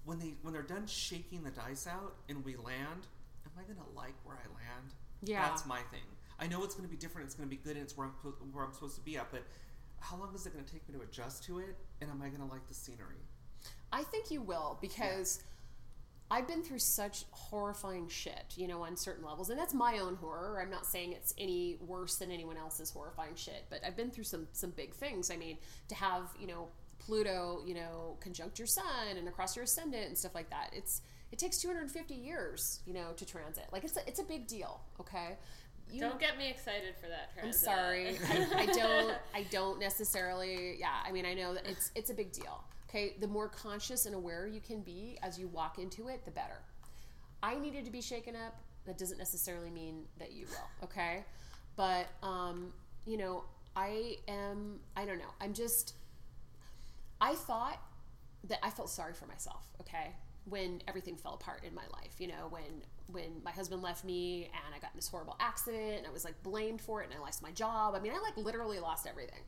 When they when they're done shaking the dice out and we land, am I gonna like where I land? Yeah. that's my thing. I know it's gonna be different. It's gonna be good, and it's where I'm supposed- where I'm supposed to be at. But how long is it gonna take me to adjust to it? And am I gonna like the scenery? I think you will because I've been through such horrifying shit, you know, on certain levels. And that's my own horror. I'm not saying it's any worse than anyone else's horrifying shit, but I've been through some some big things. I mean, to have, you know, Pluto, you know, conjunct your sun and across your ascendant and stuff like that. It's it takes 250 years, you know, to transit. Like it's a, it's a big deal, okay? You, Don't get me excited for that I'm transit. sorry. [LAUGHS] I, I don't. I don't necessarily. Yeah. I mean, I know that it's it's a big deal. Okay. The more conscious and aware you can be as you walk into it, the better. I needed to be shaken up. That doesn't necessarily mean that you will. Okay. But um, you know, I am. I don't know. I'm just. I thought that I felt sorry for myself. Okay. When everything fell apart in my life, you know, when when my husband left me and I got in this horrible accident and I was like blamed for it and I lost my job. I mean, I like literally lost everything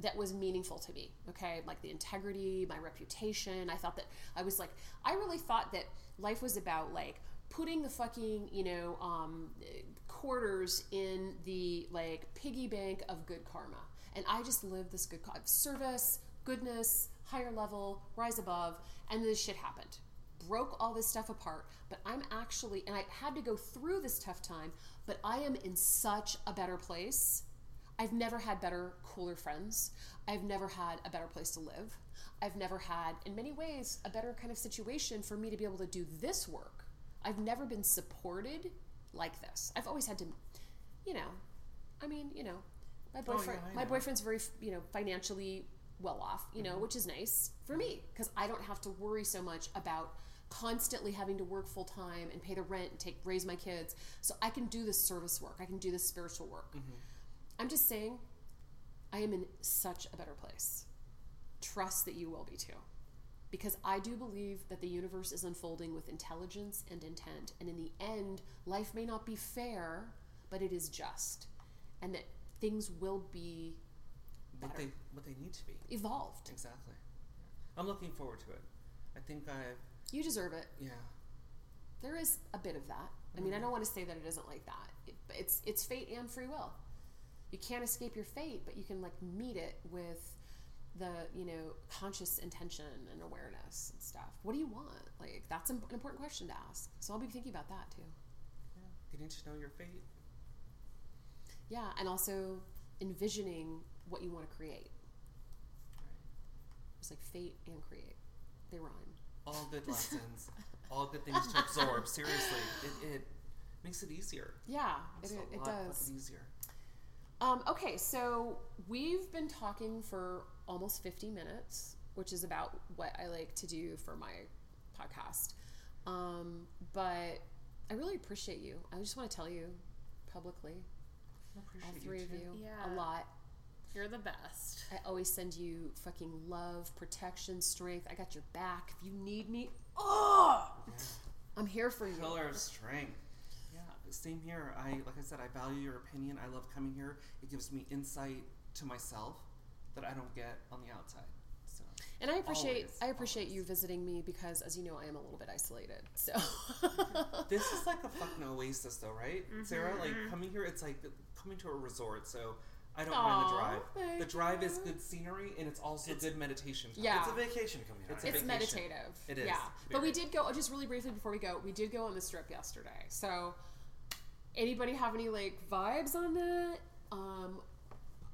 that was meaningful to me. Okay, like the integrity, my reputation. I thought that I was like, I really thought that life was about like putting the fucking you know um, quarters in the like piggy bank of good karma, and I just lived this good service, goodness, higher level, rise above, and this shit happened broke all this stuff apart, but I'm actually, and I had to go through this tough time, but I am in such a better place. I've never had better, cooler friends. I've never had a better place to live. I've never had, in many ways, a better kind of situation for me to be able to do this work. I've never been supported like this. I've always had to, you know, I mean, you know, my Oh, yeah, boyfriend, my boyfriend's very, you know, financially well off, you know, mm-hmm. which is nice for me because I don't have to worry so much about constantly having to work full time and pay the rent and take raise my kids. So I can do this service work. I can do this spiritual work. Mm-hmm. I'm just saying, I am in such a better place. Trust that you will be too. Because I do believe that the universe is unfolding with intelligence and intent. And in the end, life may not be fair, but it is just. And that things will be What they what they need to be. evolved. Exactly. I'm looking forward to it. I think I You deserve it. yeah. There is a bit of that. I mean, I don't mm-hmm. want to say that it isn't like that. It, but it's it's fate and free will. You can't escape your fate, but you can like meet it with the you know conscious intention and awareness and stuff. What do you want? Like that's an important question to ask. So I'll be thinking about that too. yeah. Getting to know your fate. Yeah, and also envisioning what you want to create. It's like fate and create. They rhyme. All good [LAUGHS] lessons. all good things to absorb. Seriously, it, it makes it easier. Yeah, it, It's a it lot does. fucking easier. Um, okay, so we've been talking for almost 50 minutes, which is about what I like to do for my podcast. Um, but I really appreciate you. I just want to tell you publicly, I appreciate all three you of you, Yeah. a lot. You're the best. I always send you fucking love, protection, strength. I got your back. If you need me, oh, Yeah. I'm here for you. Pillar of strength. Yeah. same here. I like I said, I value your opinion. I love coming here. It gives me insight to myself that I don't get on the outside. So And I appreciate Always, I appreciate always. you visiting me because, as you know, I am a little bit isolated. So [LAUGHS] this is like a [LAUGHS] fucking oasis, though, right, Mm-hmm, Sara? Like coming here, it's like coming to a resort. So I don't mind the drive. thank The drive is good scenery, and it's also It's- good meditation. time. Yeah. It's a vacation coming It's a it's vacation. meditative. It is, Yeah, but we did go just really briefly before we go. We did go on the strip yesterday. So, anybody have any like vibes on that? Um,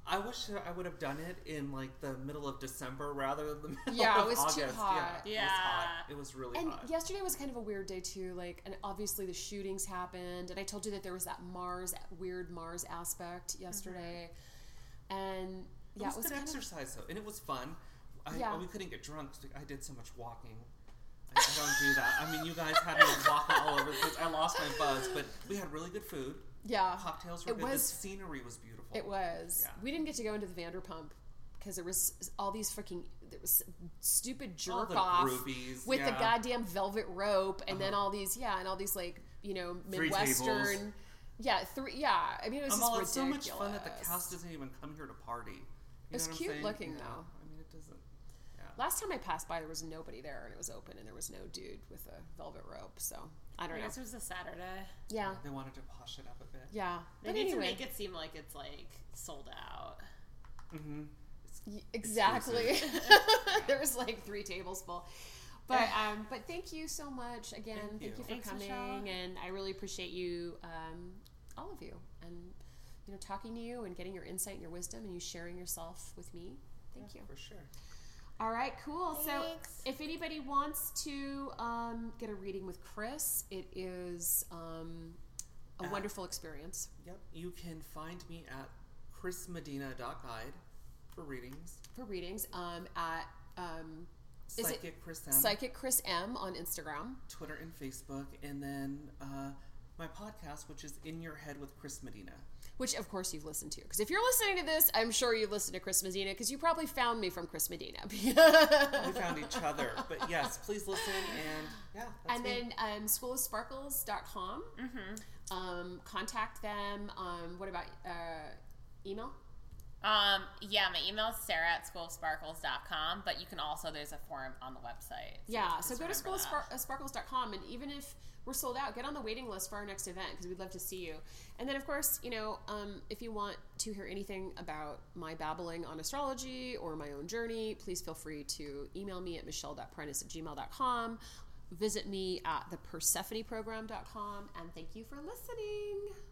I wish I would have done it in like the middle of December rather than the middle Yeah, it of was August. too hot. Yeah, it Yeah. was hot. It was really and hot. yesterday was kind of a weird day too. Like, and obviously the shootings happened, and I told you that there was that Mars weird Mars aspect yesterday, and It yeah, was, it was good kind of exercise though, and it was fun. I, Yeah. we couldn't get drunk. I did so much walking. I, I don't do that. I mean, you guys had me walking all over the place. I lost my buzz, but we had really good food. yeah. Cocktails were It good. was- the scenery was beautiful. It was. Yeah. We didn't get to go into the Vanderpump because there was all these freaking there was stupid jerk off groupies, with the goddamn velvet rope, and then Uh-huh. all these yeah, and all these like you know midwestern. Tables. Yeah, three. Yeah, I mean it was I'm just all, it's so much fun that the cast doesn't even come here to party. You It's know what I'm cute saying? looking, Yeah. though. I mean, it doesn't. Yeah. Last time I passed by, there was nobody there, and it was open, and there was no dude with a velvet rope. So I don't I know. guess it was a Saturday. Yeah, They wanted to posh it up a bit. yeah. They But need to make it seem like it's like sold out. Mm-hmm. Exactly. [LAUGHS] [LAUGHS] there was like three tables full. But [LAUGHS] um, but thank you so much again. Thank Thank, you. you for Thanks, coming, Michelle. and I really appreciate you, um, all of you, and you know talking to you and getting your insight and your wisdom, and you sharing yourself with me. Thank you. For sure. All right, cool. Thanks. So if anybody wants to um, get a reading with Chris, it is um, a Uh, wonderful experience. Yep. You can find me at chrismedina.guide for readings. for readings um, at Is it Psychic Chris M. Psychic Chris M on Instagram. Twitter and Facebook, and then uh, my podcast, which is In Your Head with Chris Medina. which of course you've listened to. Because if you're listening to this, I'm sure you've listened to Chris Medina because you probably found me from Chris Medina. [LAUGHS] We found each other, but yes, please listen and yeah. That's and me. then um, schoolofsparkles.com. Mm-hmm. Um, contact them. Um, what about uh, email? Um, yeah, my email is sara at schoolofsparkles.com, but you can also, there's a form on the website. Yeah, so go to that. schoolofsparkles.com and even if we're sold out, get on the waiting list for our next event because we'd love to see you. And then, of course, you know, um, if you want to hear anything about my babbling on astrology or my own journey, please feel free to email me at michelle.prentiss at gmail.com. Visit me at thepersephoneprogram.com. And thank you for listening.